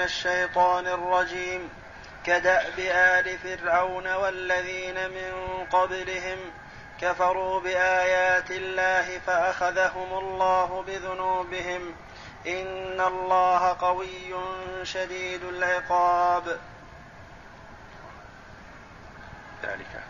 من الشيطان الرجيم كدأب آل فرعون والذين من قبلهم كفروا بآيات الله فأخذهم الله بذنوبهم إن الله قوي شديد العقاب. ذلك.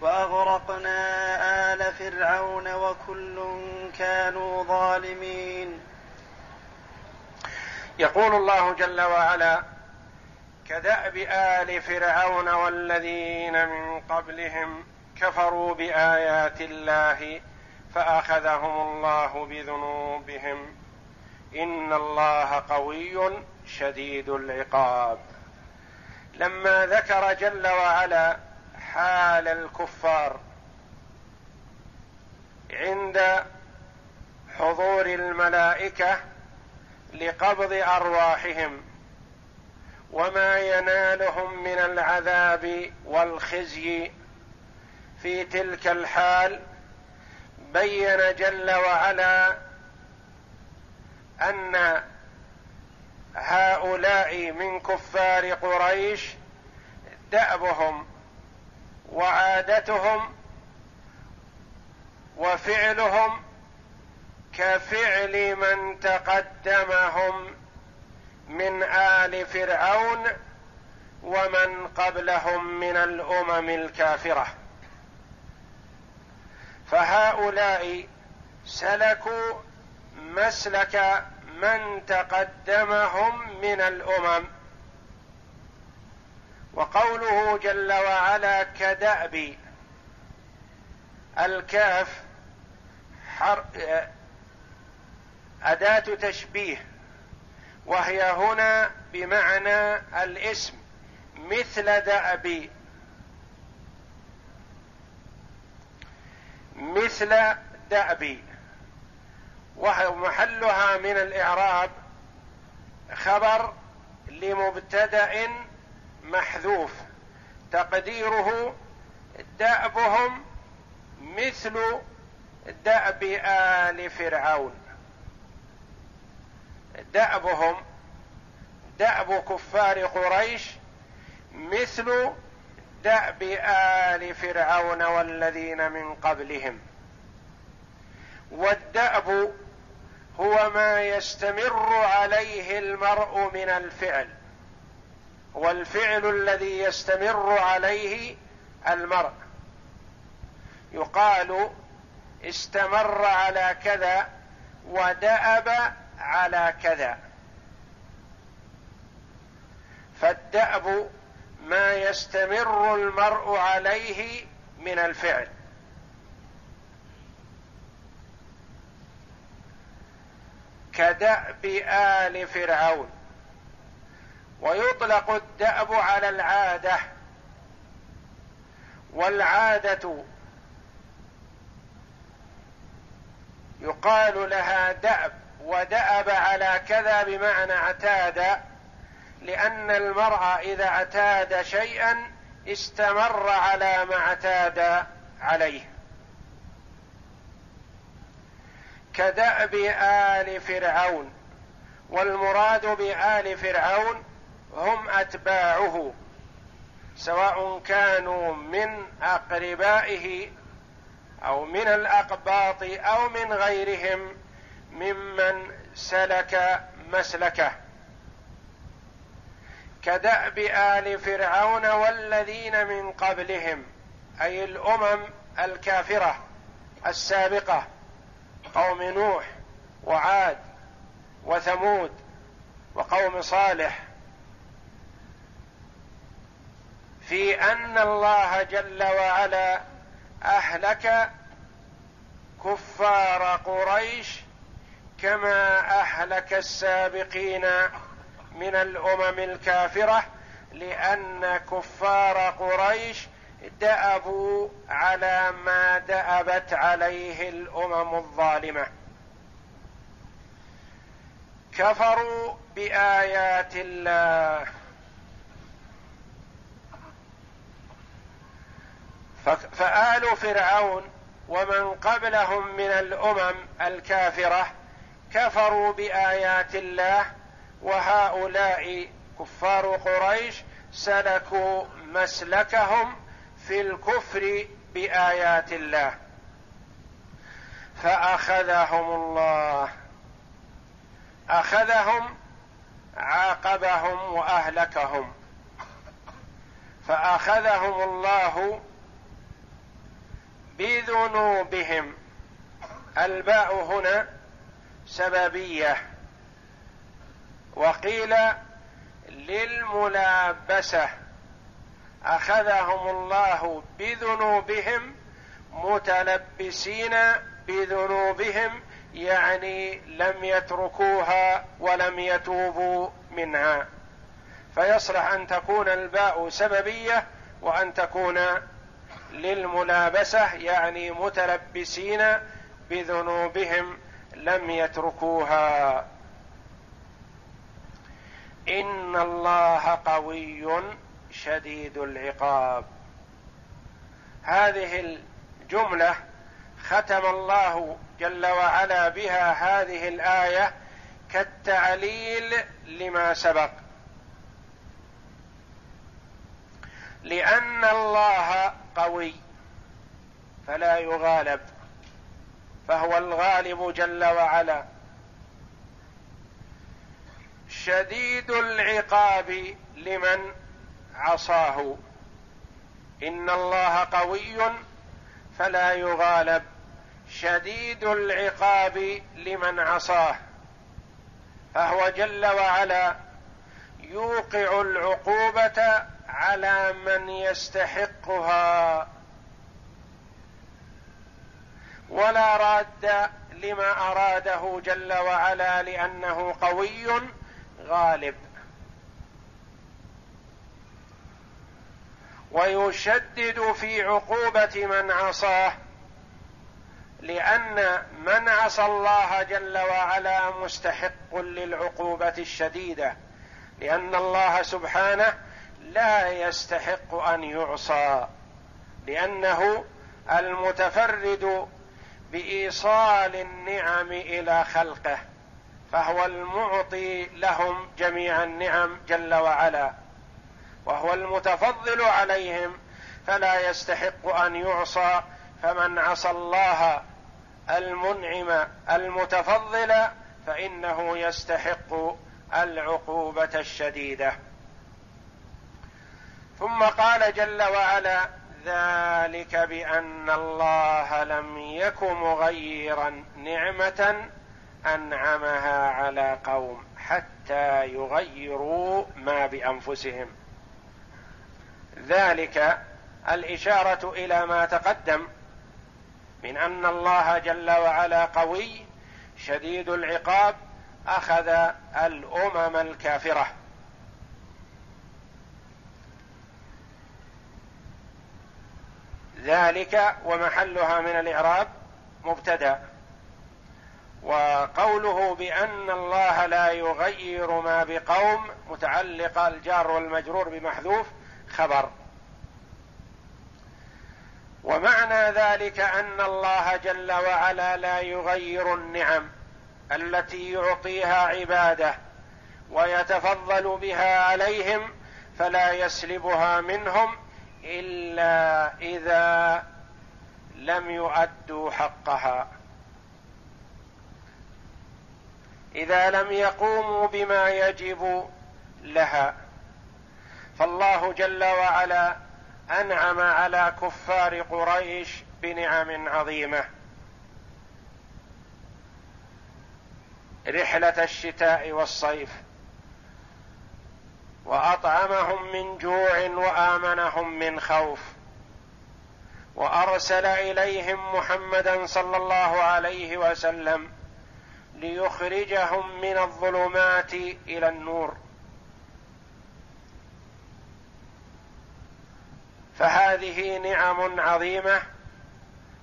وأغرقنا آل فرعون وكل كانوا ظالمين. يقول الله جل وعلا كدأب آل فرعون والذين من قبلهم كفروا بآيات الله فأخذهم الله بذنوبهم. إن الله قوي شديد العقاب. لما ذكر جل وعلا حال الكفار عند حضور الملائكة لقبض أرواحهم وما ينالهم من العذاب والخزي في تلك الحال بين جل وعلا أن هؤلاء من كفار قريش دأبهم وعادتهم وفعلهم كفعل من تقدمهم من آل فرعون ومن قبلهم من الأمم الكافرة. فهؤلاء سلكوا مسلك من تقدمهم من الأمم وقوله جل وعلا كدأب. الكاف حر أداة تشبيه. وهي هنا بمعنى الاسم مثل دأب. مثل دأب. ومحلها من الإعراب خبر لمبتدأ محذوف. تقديره دأبهم مثل دأب آل فرعون. دأبهم دأب كفار قريش مثل دأب آل فرعون والذين من قبلهم. والدأب هو ما يستمر عليه المرء من الفعل. والفعل الذي يستمر عليه المرء. يقال استمر على كذا ودأب على كذا. فالدأب ما يستمر المرء عليه من الفعل. كدأب آل فرعون. ويطلق الدأب على العادة. والعادة يقال لها دأب ودأب على كذا بمعنى اعتاد لأن المرء إذا اعتاد شيئا استمر على ما اعتاد عليه. كدأب آل فرعون والمراد بآل فرعون هم أتباعه سواء كانوا من أقربائه أو من الأقباط أو من غيرهم ممن سلك مسلكه. كدأب آل فرعون والذين من قبلهم أي الأمم الكافرة السابقة قوم نوح وعاد وثمود وقوم صالح في أن الله جل وعلا أهلك كفار قريش كما أهلك السابقين من الأمم الكافرة لأن كفار قريش دأبوا على ما دأبت عليه الأمم الظالمة. كفروا بآيات الله. فآل فرعون ومن قبلهم من الأمم الكافرة كفروا بآيات الله وهؤلاء كفار قريش سلكوا مسلكهم في الكفر بآيات الله. فأخذهم الله. أخذهم عاقبهم وأهلكهم. فأخذهم الله بذنوبهم. الباء هنا سببية. وقيل للملابسة. أخذهم الله بذنوبهم متلبسين بذنوبهم يعني لم يتركوها ولم يتوبوا منها. فيصلح أن تكون الباء سببية وأن تكون للملابسة يعني متلبسين بذنوبهم لم يتركوها. إن الله قوي شديد العقاب. هذه الجملة ختم الله جل وعلا بها هذه الآية كالتعليل لما سبق. لأن الله قوي فلا يغالب فهو الغالب جل وعلا. شديد العقاب لمن عصاه. إن الله قوي فلا يغالب. شديد العقاب لمن عصاه فهو جل وعلا يوقع العقوبة على من يستحقها. ولا راد لما أراده جل وعلا لأنه قوي غالب. ويشدد في عقوبة من عصاه لأن من عصى الله جل وعلا مستحق للعقوبة الشديدة لأن الله سبحانه لا يستحق أن يعصى لأنه المتفرد بإيصال النعم إلى خلقه فهو المعطي لهم جميع النعم جل وعلا وهو المتفضل عليهم فلا يستحق أن يعصى فمن عصى الله المنعم المتفضل فإنه يستحق العقوبة الشديدة. ثم قال جل وعلا ذلك بأن الله لم يك مغيرا نعمة أنعمها على قوم حتى يغيروا ما بأنفسهم. ذلك الإشارة إلى ما تقدم من أن الله جل وعلا قوي شديد العقاب أخذ الأمم الكافرة. ذلك ومحلها من الإعراب مبتدا. وقوله بأن الله لا يغير ما بقوم متعلق الجار والمجرور بمحذوف خبر. ومعنى ذلك أن الله جل وعلا لا يغير النعم التي يعطيها عباده ويتفضل بها عليهم فلا يسلبها منهم إلا إذا لم يؤدوا حقها. إذا لم يقوموا بما يجب لها. فالله جل وعلا أنعم على كفار قريش بنعم عظيمة. رحلة الشتاء والصيف. وأطعمهم من جوع وآمنهم من خوف. وأرسل إليهم محمدا صلى الله عليه وسلم ليخرجهم من الظلمات إلى النور. فهذه نعم عظيمة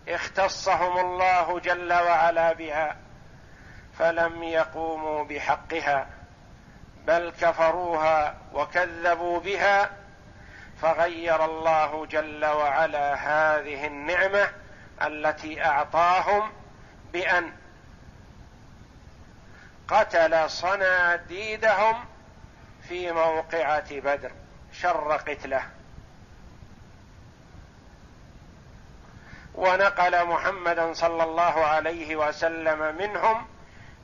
اختصهم الله جل وعلا بها فلم يقوموا بحقها. بل كفروها وكذبوا بها فغير الله جل وعلا هذه النعمة التي أعطاهم بأن قتل صناديدهم في موقعة بدر شر قتله. ونقل محمدا صلى الله عليه وسلم منهم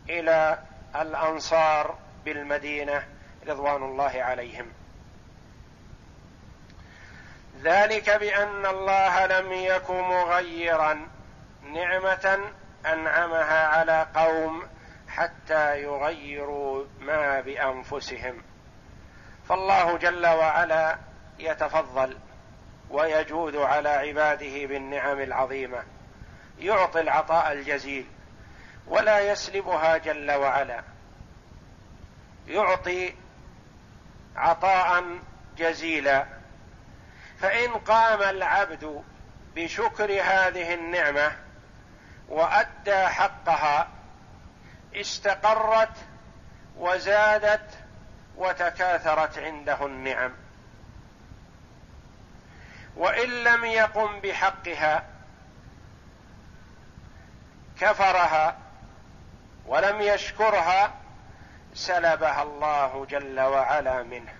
إلى الأنصار. بالمدينة رضوان الله عليهم. ذلك بأن الله لم يك مغيرا نعمة أنعمها على قوم حتى يغيروا ما بأنفسهم. فالله جل وعلا يتفضل ويجود على عباده بالنعم العظيمة يعطي العطاء الجزيل ولا يسلبها جل وعلا. يعطي عطاء جزيلا. فإن قام العبد بشكر هذه النعمة وأدى حقها استقرت وزادت وتكاثرت عنده النعم. وإن لم يقم بحقها كفرها ولم يشكرها سلبها الله جل وعلا منه.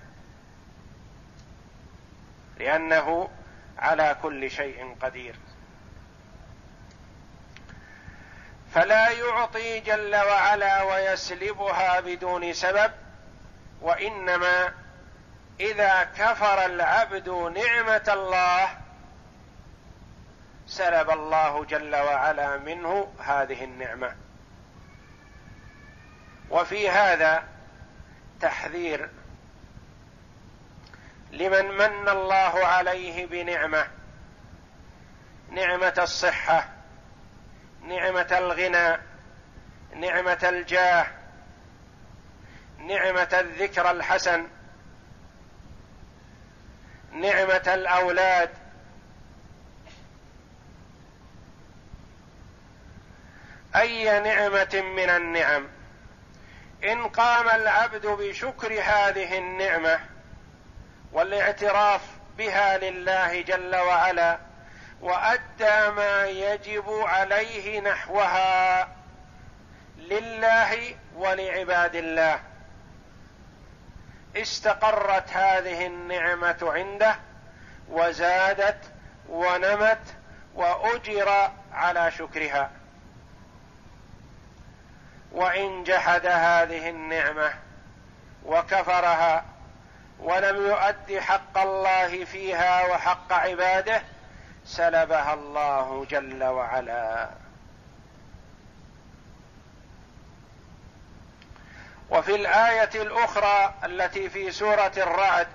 لأنه على كل شيء قدير. فلا يعطي جل وعلا ويسلبها بدون سبب وإنما إذا كفر العبد نعمة الله سلب الله جل وعلا منه هذه النعمة. وفي هذا تحذير لمن من الله عليه بنعمة نعمة الصحة نعمة الغنى نعمة الجاه نعمة الذكر الحسن نعمة الأولاد. أي نعمة من النعم؟ إن قام العبد بشكر هذه النعمة والاعتراف بها لله جل وعلا وأدى ما يجب عليه نحوها لله ولعباد الله. استقرت هذه النعمة عنده وزادت ونمت وأجر على شكرها. وإن جحد هذه النعمة وكفرها ولم يؤد حق الله فيها وحق عباده سلبها الله جل وعلا. وفي الآية الأخرى التي في سورة الرعد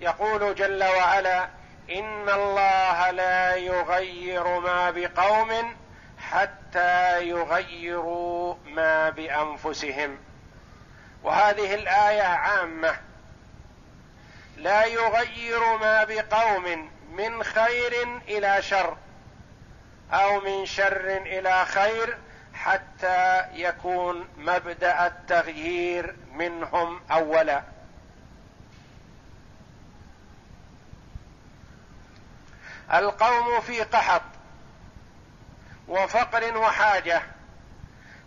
يقول جل وعلا إن الله لا يغير ما بقوم حتى يغيروا ما بأنفسهم. وهذه الآية عامة. لا يغير ما بقوم من خير إلى شر أو من شر إلى خير حتى يكون مبدأ التغيير منهم أولا. القوم في قحط. وفقر وحاجة.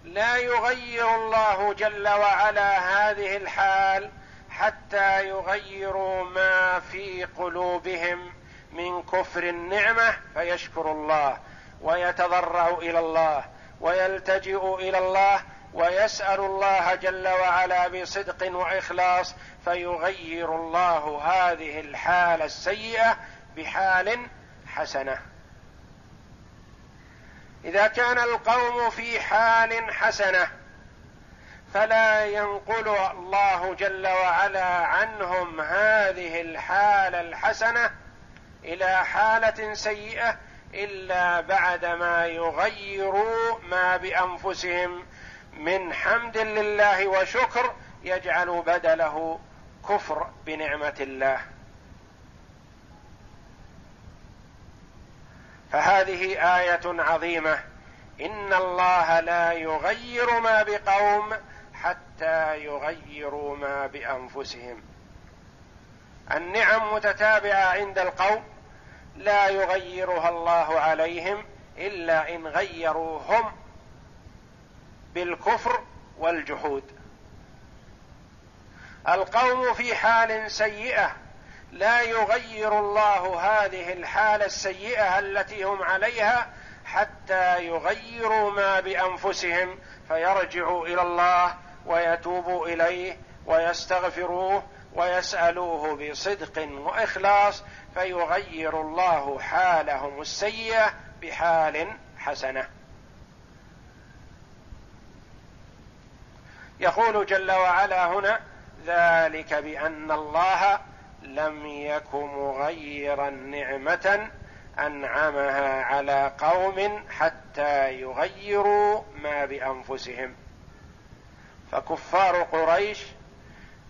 لا يغير الله جل وعلا هذه الحال حتى يغيروا ما في قلوبهم من كفر النعمة فيشكر الله ويتضرع إلى الله ويلتجئ إلى الله ويسأل الله جل وعلا بصدق وإخلاص فيغير الله هذه الحاله السيئة بحال حسنة. إذا كان القوم في حال حسنة فلا ينقل الله جل وعلا عنهم هذه الحاله الحسنة إلى حالة سيئة إلا بعدما يغيروا ما بأنفسهم. من حمد لله وشكر يجعل بدله كفر بنعمة الله. فهذه آية عظيمة. إن الله لا يغير ما بقوم حتى يغيروا ما بأنفسهم. النعم متتابعة عند القوم لا يغيرها الله عليهم إلا إن غيروا هم بالكفر والجحود. القوم في حال سيئة لا يغير الله هذه الحالة السيئة التي هم عليها حتى يغيروا ما بأنفسهم فيرجعوا إلى الله ويتوبوا إليه ويستغفروه ويسألوه بصدق وإخلاص فيغير الله حالهم السيئة بحال حسنة. يقول جل وعلا هنا ذلك بأن الله لم يك مغيرا نعمة أنعمها على قوم حتى يغيروا ما بأنفسهم. فكفار قريش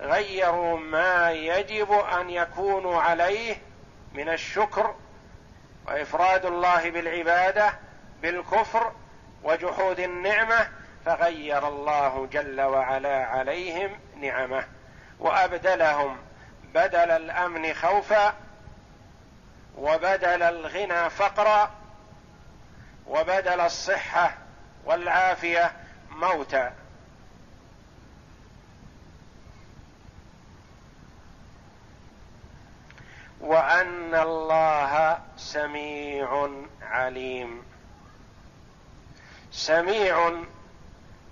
غيروا ما يجب أن يكونوا عليه من الشكر وإفراد الله بالعبادة بالكفر وجحود النعمة فغير الله جل وعلا عليهم نعمة وأبدلهم. بدل الأمن خوفا وبدل الغنى فقرا وبدل الصحة والعافية موتا. وأن الله سميع عليم. سميع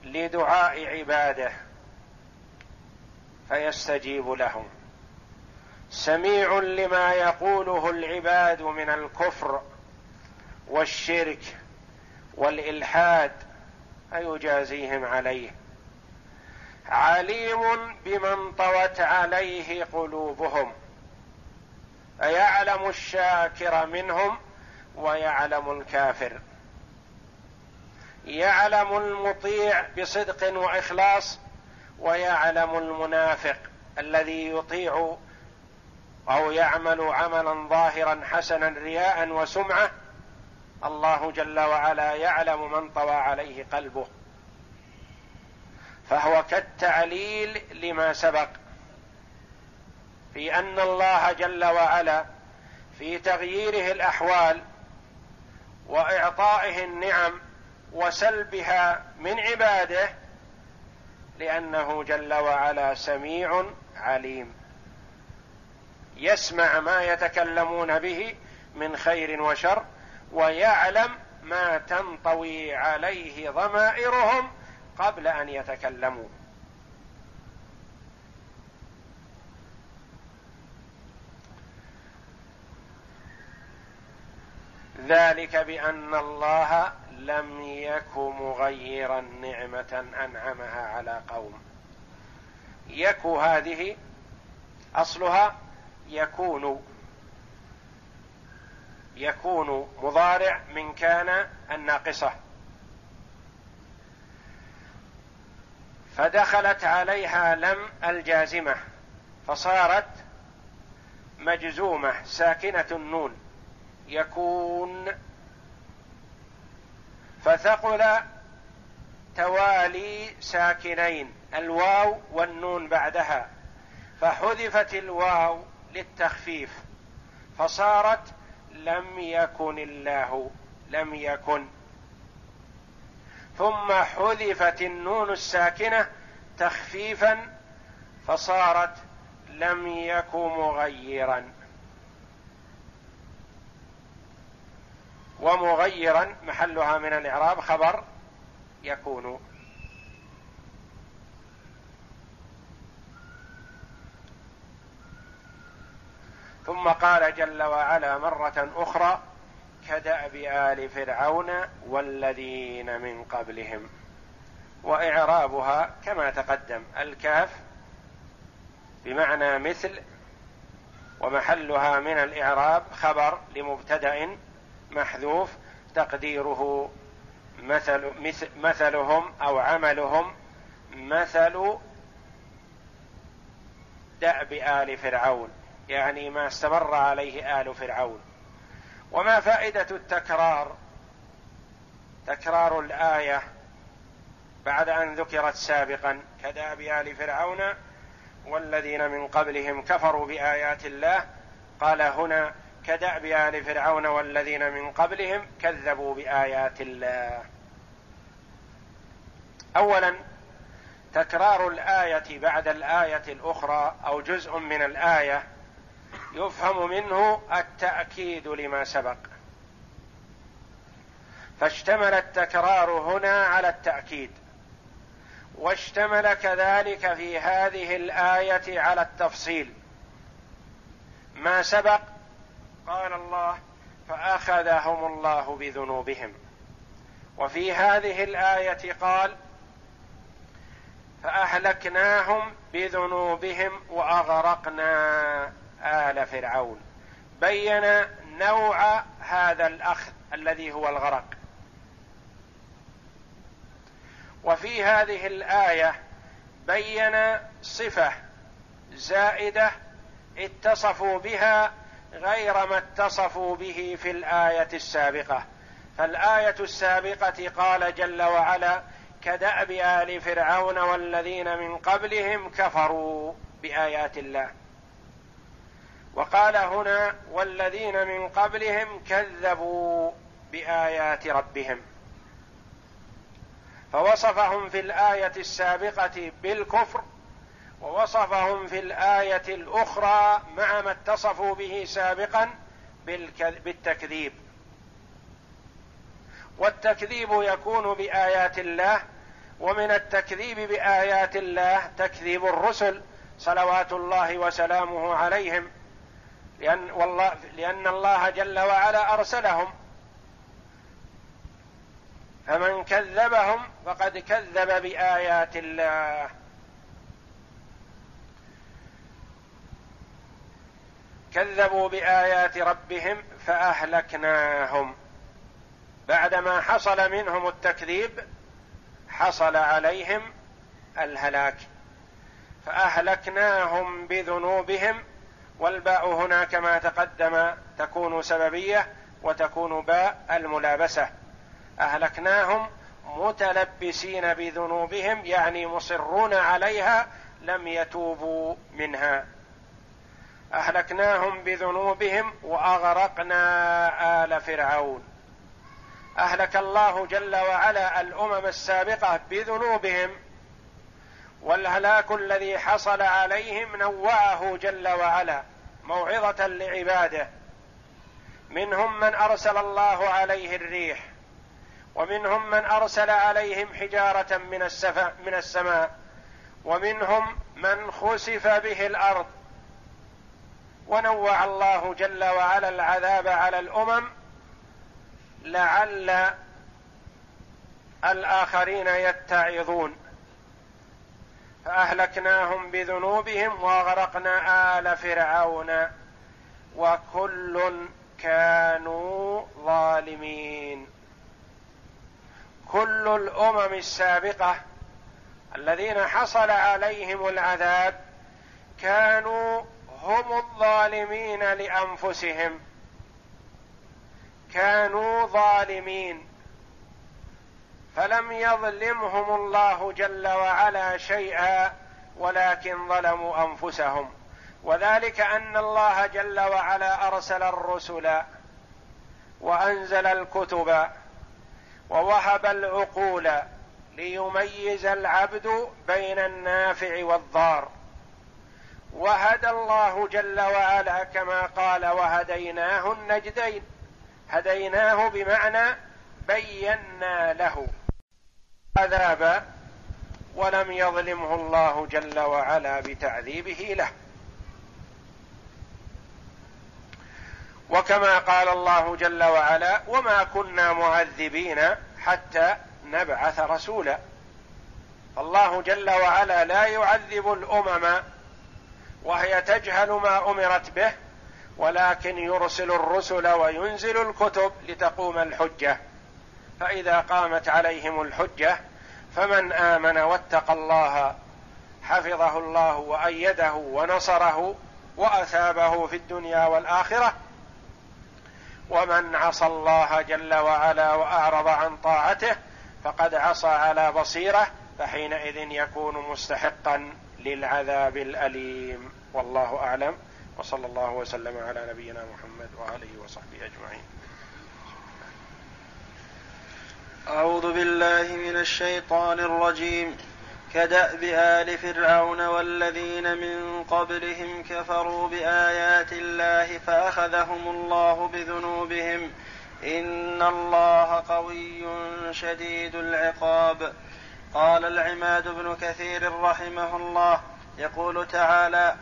لدعاء عباده فيستجيب لهم. سميع لما يقوله العباد من الكفر والشرك والإلحاد فيجازيهم عليه؟ عليم بمن طوت عليه قلوبهم فيعلم الشاكر منهم ويعلم الكافر؟ يعلم المطيع بصدق وإخلاص ويعلم المنافق الذي يطيع أو يعمل عملا ظاهرا حسنا رياء وسمعة الله جل وعلا يعلم من طوى عليه قلبه. فهو كالتعليل لما سبق. في أن الله جل وعلا في تغييره الأحوال وإعطائه النعم وسلبها من عباده لأنه جل وعلا سميع عليم. يسمع ما يتكلمون به من خير وشر ويعلم ما تنطوي عليه ضمائرهم قبل أن يتكلموا. ذلك بأن الله لم يك مغيرا نعمة أنعمها على قوم. يك هذه أصلها يكون يكون مضارع من كان الناقصة. فدخلت عليها لم الجازمة فصارت مجزومة ساكنة النون. يكون فثقل توالي ساكنين الواو والنون بعدها. فحذفت الواو للتخفيف. فصارت لم يكن الله لم يكن. ثم حذفت النون الساكنة تخفيفا فصارت لم يك مغيرا. ومغيرا محلها من الإعراب خبر يكون ثم قال جل وعلا مرة أخرى كدأب آل فرعون والذين من قبلهم. وإعرابها كما تقدم الكاف بمعنى مثل ومحلها من الإعراب خبر لمبتدأ محذوف تقديره مثل مثل مثلهم أو عملهم مثل دأب آل فرعون. يعني ما استمر عليه آل فرعون. وما فائدة التكرار؟ تكرار الآية بعد أن ذكرت سابقا كداب آل فرعون والذين من قبلهم كفروا بآيات الله. قال هنا كدأب آل فرعون والذين من قبلهم كذبوا بآيات الله. اولا تكرار الآية بعد الآية الأخرى أو جزء من الآية يفهم منه التأكيد لما سبق. فاشتمل التكرار هنا على التأكيد واشتمل كذلك في هذه الآية على التفصيل. ما سبق؟ قال الله فأخذهم الله بذنوبهم. وفي هذه الآية قال فأهلكناهم بذنوبهم وأغرقنا آل فرعون. بين نوع هذا الاخذ الذي هو الغرق. وفي هذه الآية بين صفة زائدة اتصفوا بها غير ما اتصفوا به في الآية السابقة. فالآية السابقة قال جل وعلا كدأب آل فرعون والذين من قبلهم كفروا بآيات الله. وقال هنا والذين من قبلهم كذبوا بآيات ربهم. فوصفهم في الآية السابقة بالكفر ووصفهم في الآية الأخرى مع ما اتصفوا به سابقا بالتكذيب. والتكذيب يكون بآيات الله ومن التكذيب بآيات الله تكذيب الرسل صلوات الله وسلامه عليهم. لأن, والله لأن الله جل وعلا أرسلهم. فمن كذبهم فقد كذب بآيات الله. كذبوا بآيات ربهم فأهلكناهم. بعدما حصل منهم التكذيب حصل عليهم الهلاك. فأهلكناهم بذنوبهم والباء هنا كما تقدم تكون سببية وتكون باء الملابسة. أهلكناهم متلبسين بذنوبهم يعني مصرون عليها لم يتوبوا منها. أهلكناهم بذنوبهم وأغرقنا آل فرعون. أهلك الله جل وعلا الأمم السابقة بذنوبهم والهلاك الذي حصل عليهم نوعه جل وعلا موعظة لعباده. منهم من أرسل الله عليه الريح ومنهم من أرسل عليهم حجارة من السفا من السماء ومنهم من خسف به الأرض. ونوع الله جل وعلا العذاب على الأمم لعل الآخرين يتعظون. فأهلكناهم بذنوبهم وأغرقنا آل فرعون وكل كانوا ظالمين. كل الأمم السابقة الذين حصل عليهم العذاب كانوا هم الظالمين لأنفسهم. كانوا ظالمين. فلم يظلمهم الله جل وعلا شيئا ولكن ظلموا أنفسهم. وذلك أن الله جل وعلا أرسل الرسل وأنزل الكتب ووهب العقول ليميز العبد بين النافع والضار. وهدى الله جل وعلا كما قال وهديناه النجدين. هديناه بمعنى بينا له. عذابا ولم يظلمه الله جل وعلا بتعذيبه له. وكما قال الله جل وعلا وما كنا معذبين حتى نبعث رسولا الله جل وعلا لا يعذب الأمم وهي تجهل ما أمرت به ولكن يرسل الرسل وينزل الكتب لتقوم الحجة. فإذا قامت عليهم الحجة فمن آمن واتقى الله حفظه الله وأيده ونصره وأثابه في الدنيا والآخرة. ومن عصى الله جل وعلا وأعرض عن طاعته فقد عصى على بصيرة فحينئذ يكون مستحقا للعذاب الأليم. والله أعلم. وصلى الله وسلم على نبينا محمد وآله وصحبه أجمعين. أعوذ بالله من الشيطان الرجيم. كدأب آل فرعون والذين من قبلهم كفروا بآيات الله فأخذهم الله بذنوبهم. إن الله قوي شديد العقاب. قال العماد بن كثير رحمه الله يقول تعالى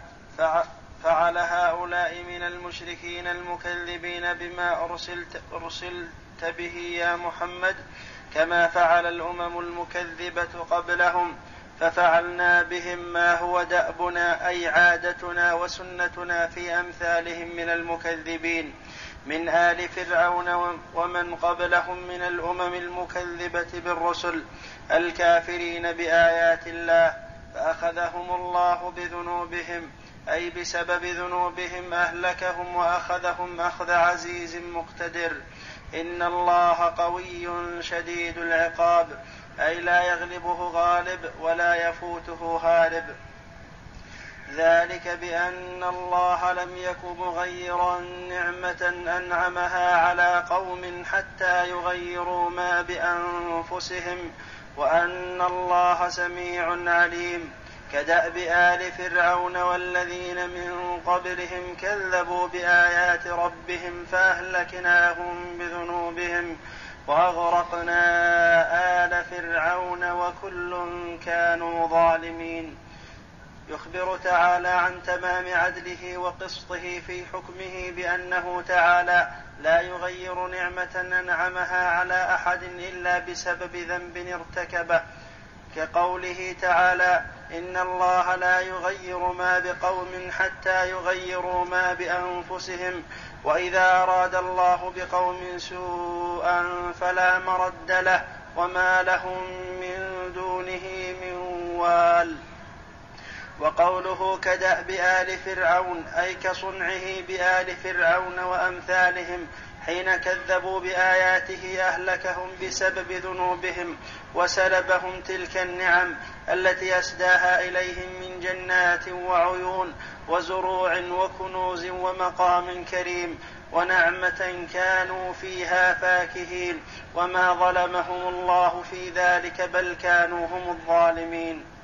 فعل هؤلاء من المشركين المكذبين بما أرسلت, أرسلت به يا محمد كما فعل الأمم المكذبة قبلهم ففعلنا بهم ما هو دأبنا أي عادتنا وسنتنا في أمثالهم من المكذبين. من آل فرعون ومن قبلهم من الأمم المكذبة بالرسل الكافرين بآيات الله فأخذهم الله بذنوبهم أي بسبب ذنوبهم أهلكهم وأخذهم أخذ عزيز مقتدر. إن الله قوي شديد العقاب أي لا يغلبه غالب ولا يفوته هارب. ذلك بأن الله لم يك مغيرا نعمة أنعمها على قوم حتى يغيروا ما بأنفسهم وأن الله سميع عليم. كدأب آل فرعون والذين من قبلهم كذبوا بآيات ربهم فأهلكناهم بذنوبهم وأغرقنا آل فرعون وكل كانوا ظالمين. يخبر تعالى عن تمام عدله وقسطه في حكمه بأنه تعالى لا يغير نعمة أنعمها على أحد إلا بسبب ذنب ارتكبه. كقوله تعالى ان الله لا يغير ما بقوم حتى يغيروا ما بانفسهم واذا اراد الله بقوم سوءا فلا مرد له وما لهم من دونه من وال وقوله كدأب آل فرعون أي كصنعه بآل فرعون وأمثالهم حين كذبوا بآياته أهلكهم بسبب ذنوبهم وسلبهم تلك النعم التي أسداها إليهم من جنات وعيون وزروع وكنوز ومقام كريم ونعمة كانوا فيها فاكهين وما ظلمهم الله في ذلك بل كانوا هم الظالمين